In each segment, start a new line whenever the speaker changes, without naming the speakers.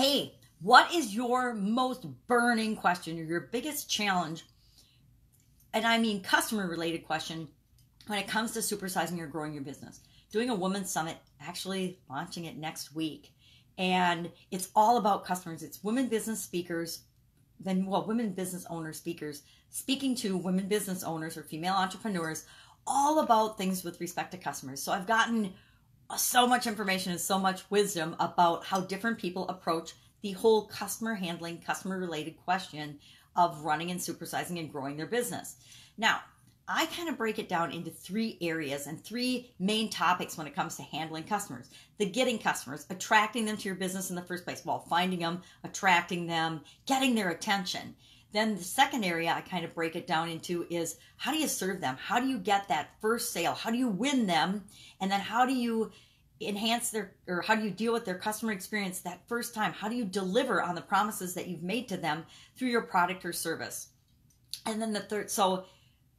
Hey, what is your most burning question or your biggest challenge? And I mean customer related question when it comes to supersizing or growing your business. Doing a women's summit, actually launching it next week. And it's all about customers. It's women business speakers, then well, women business owner speakers speaking to women business owners or female entrepreneurs all about things with respect to customers. So I've gotten so much information and so much wisdom about how different people approach the whole customer handling, customer related question of running and supersizing and growing their business. Now, I kind of break it down into three areas and three main topics when it comes to handling customers. The getting customers, attracting them to your business in the first place, well, finding them, attracting them, getting their attention. Then the second area I kind of break it down into is how do you serve them? How do you get that first sale? How do you win them? And then how do you enhance their or how do you deal with their customer experience that first time? How do you deliver on the promises that you've made to them through your product or service? And then the third, so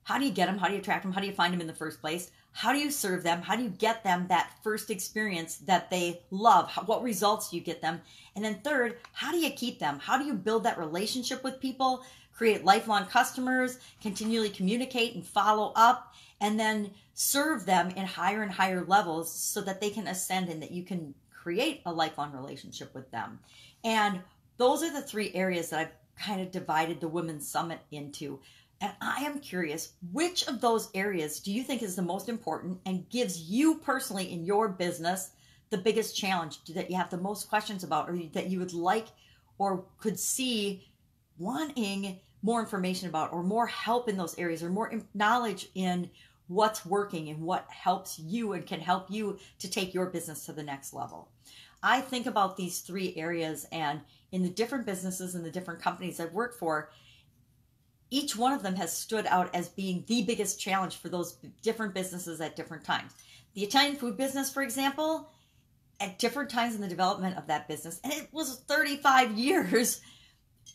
how do you get them? How do you attract them? How do you find them in the first place? How do you serve them? How do you get them that first experience that they love? What results do you get them? And then third, how do you keep them? How do you build that relationship with people, create lifelong customers, continually communicate and follow up, and then serve them in higher and higher levels so that they can ascend and that you can create a lifelong relationship with them. And those are the three areas that I've kind of divided the Women's Summit into. And I am curious, which of those areas do you think is the most important and gives you personally in your business the biggest challenge that you have the most questions about or that you would like or could see wanting more information about or more help in those areas or more knowledge in what's working and what helps you and can help you to take your business to the next level. I think about these three areas and in the different businesses and the different companies I've worked for, each one of them has stood out as being the biggest challenge for those different businesses at different times. The Italian food business, for example, at different times in the development of that business, and it was 35 years,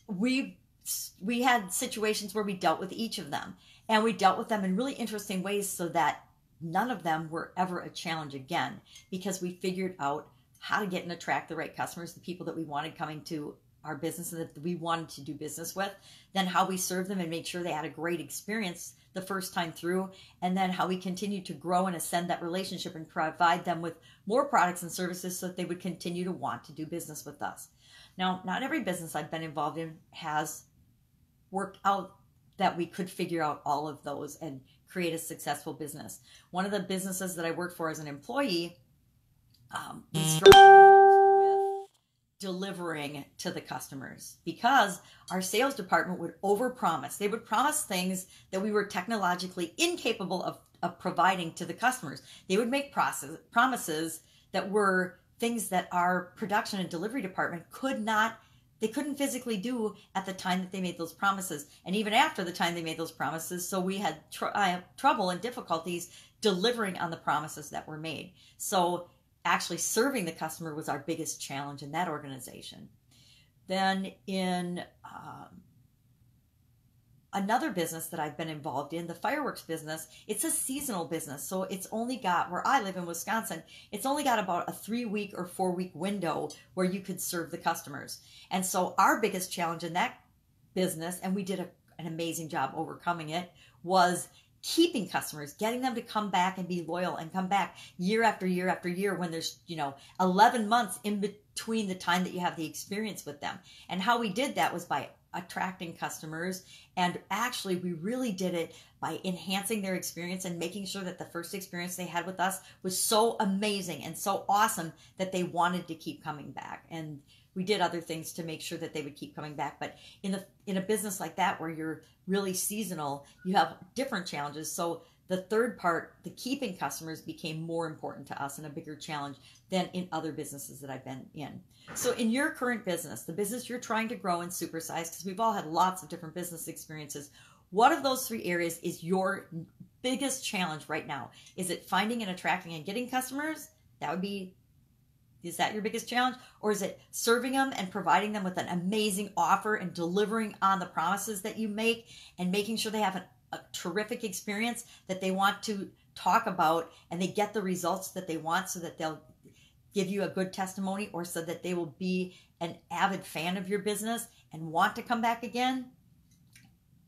we we had situations where we dealt with each of them, and we dealt with them in really interesting ways so that none of them were ever a challenge again because we figured out how to get and attract the right customers, the people that we wanted coming to our business and that we wanted to do business with, then how we serve them and make sure they had a great experience the first time through, and then how we continue to grow and ascend that relationship and provide them with more products and services so that they would continue to want to do business with us. Now, not every business I've been involved in has worked out that we could figure out all of those and create a successful business. One of the businesses that I worked for as an employee um, delivering to the customers because our sales department would overpromise. They would promise things that we were technologically incapable of, of providing to the customers. They would make process, promises that were things that our production and delivery department could not they couldn't physically do at the time that they made those promises and even after the time they made those promises so we had tr- uh, trouble and difficulties delivering on the promises that were made so actually serving the customer was our biggest challenge in that organization. Then in um, another business that I've been involved in, the fireworks business, it's a seasonal business. So it's only got, where I live in Wisconsin, it's only got about a three week or four week window where you could serve the customers. And so our biggest challenge in that business, and we did a, an amazing job overcoming it, was keeping customers, getting them to come back and be loyal and come back year after year after year when there's, you know, 11 months in between the time that you have the experience with them. And how we did that was by attracting customers. And actually, we really did it by enhancing their experience and making sure that the first experience they had with us was so amazing and so awesome that they wanted to keep coming back. And we did other things to make sure that they would keep coming back. But in the in a business like that where you're really seasonal, you have different challenges. So the third part, the keeping customers became more important to us and a bigger challenge than in other businesses that I've been in. So in your current business, the business you're trying to grow and supersize, because we've all had lots of different business experiences, what of those three areas is your biggest challenge right now? Is it finding and attracting and getting customers? That would be is that your biggest challenge? Or is it serving them and providing them with an amazing offer and delivering on the promises that you make and making sure they have an, a terrific experience that they want to talk about and they get the results that they want so that they'll give you a good testimony or so that they will be an avid fan of your business and want to come back again?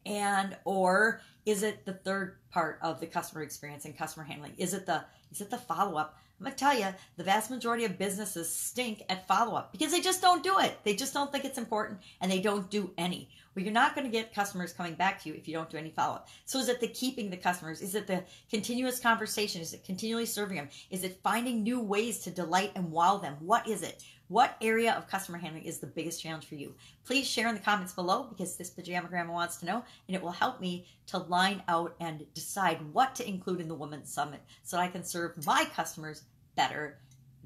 And or is it the third part of the customer experience and customer handling? Is it the is it the follow I'm gonna tell you, the vast majority of businesses stink at follow up because they just don't do it. They just don't think it's important and they don't do any. Well, you're not going to get customers coming back to you if you don't do any follow up. So, is it the keeping the customers? Is it the continuous conversation? Is it continually serving them? Is it finding new ways to delight and wow them? What is it? What area of customer handling is the biggest challenge for you? Please share in the comments below because this pajama grandma wants to know, and it will help me to line out and decide what to include in the Women's Summit so I can serve my customers better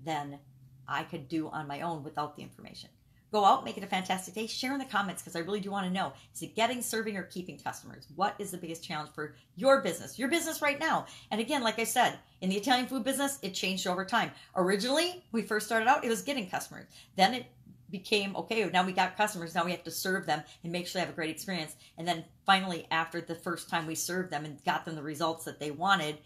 than I could do on my own without the information. Go out, make it a fantastic day. Share in the comments because I really do want to know is it getting, serving, or keeping customers? What is the biggest challenge for your business, your business right now? And again, like I said, in the Italian food business, it changed over time. Originally, we first started out, it was getting customers. Then it became okay, now we got customers, now we have to serve them and make sure they have a great experience. And then finally, after the first time we served them and got them the results that they wanted,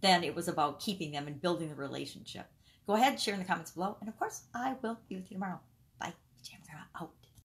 then it was about keeping them and building the relationship. Go ahead, share in the comments below. And of course, I will be with you tomorrow. Bye. Jam out.